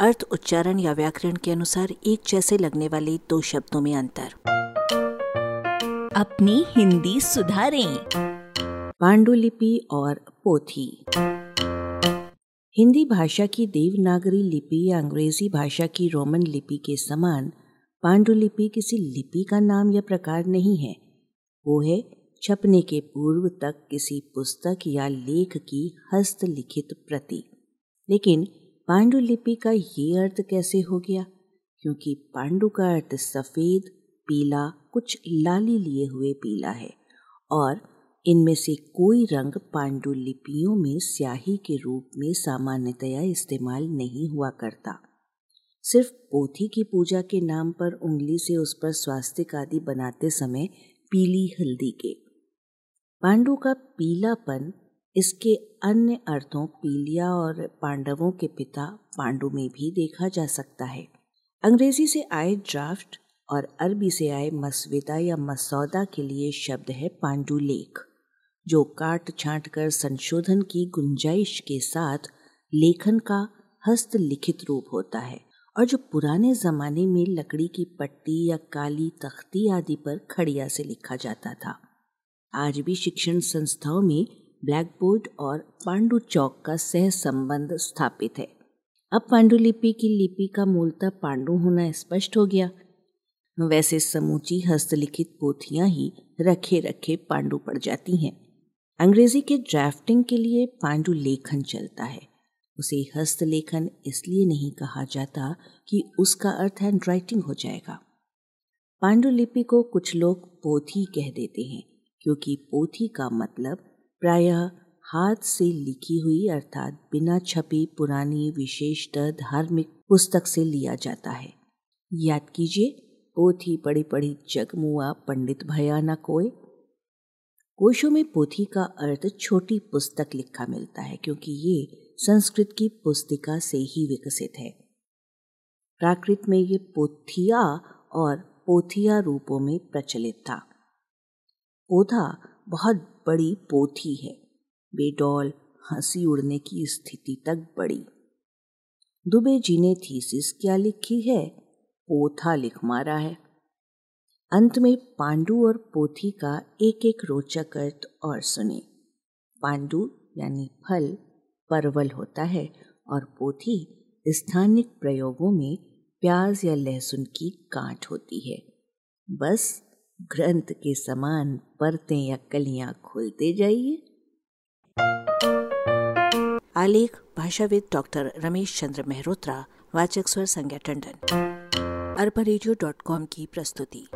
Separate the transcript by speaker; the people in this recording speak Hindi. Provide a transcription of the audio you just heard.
Speaker 1: अर्थ उच्चारण या व्याकरण के अनुसार एक जैसे लगने वाले दो शब्दों में अंतर।
Speaker 2: अपनी हिंदी सुधारें।
Speaker 1: पांडुलिपि और पोथी। हिंदी भाषा की देवनागरी लिपि या अंग्रेज़ी भाषा की रोमन लिपि के समान पांडुलिपि किसी लिपि का नाम या प्रकार नहीं है। वो है छपने के पूर्व तक किसी पुस्तक या लेख की हस्तलिखित प्रति लेकिन पांडुलिपि का ये अर्थ कैसे हो गया? क्योंकि पांडु का अर्थ सफ़ेद, पीला, कुछ लाली लिए हुए पीला है, और इनमें से कोई रंग पांडुलिपियों में स्याही के रूप में सामान्यतया इस्तेमाल नहीं हुआ करता। सिर्फ़ पोथी की पूजा के नाम पर उंगली से उस पर स्वास्तिक आदि बनाते समय पीली हल्दी के। पांडु का पीलापन इसके अन्य अर्थों पीलिया और पांडवों के पिता पांडु में भी देखा जा सकता है। अंग्रेज़ी से आए ड्राफ्ट और अरबी से आए मसविदा या मसौदा के लिए शब्द है पांडुलेख, जो काट छांट कर संशोधन की गुंजाइश के साथ लेखन का हस्तलिखित रूप होता है और जो पुराने जमाने में लकड़ी की पट्टी या काली तख्ती आदि पर खड़िया से लिखा जाता था। आज भी शिक्षण संस्थाओं में ब्लैक बोर्ड और पांडु चौक का सह संबंध स्थापित है। अब पांडुलिपि की लिपि का मूलतः पांडु होना स्पष्ट हो गया। वैसे समूची हस्तलिखित पोथियाँ ही रखे रखे पांडु पड़ जाती हैं। अंग्रेज़ी के ड्राफ्टिंग के लिए पांडु लेखन चलता है। उसे हस्तलेखन इसलिए नहीं कहा जाता कि उसका अर्थ हैंड राइटिंग हो जाएगा। पांडुलिपि को कुछ लोग पोथी कह देते हैं, क्योंकि पोथी का मतलब प्रायः हाथ से लिखी हुई अर्थात बिना छपी पुरानी विशेषतः धार्मिक पुस्तक से लिया जाता है। याद कीजिए, पोथी पड़ी पड़ी जगमुआ पंडित भया न कोय कोशों में पोथी का अर्थ छोटी पुस्तक लिखा मिलता है, क्योंकि ये संस्कृत की पुस्तिका से ही विकसित है। प्राकृत में ये पोथिया और पोथिया रूपों में प्रचलित था। पोथा बहुत बड़ी पोथी है। बेडौल हँसी उड़ने की स्थिति तक बढ़ी दुबे जी ने थीसिस क्या लिखी है? पोथा लिख मारा है। अंत में पांडु और पोथी का एक एक रोचक अर्थ और सुने। पांडु यानी फल परवल होता है और पोथी स्थानिक प्रयोगों में प्याज या लहसुन की कांट होती है। बस ग्रंथ के समान परतें या कलियाँ खोलते जाइए। आलेख, भाषाविद डॉक्टर रमेश चंद्र मेहरोत्रा, वाचक स्वर संज्ञा टंडन। अरबा की प्रस्तुति।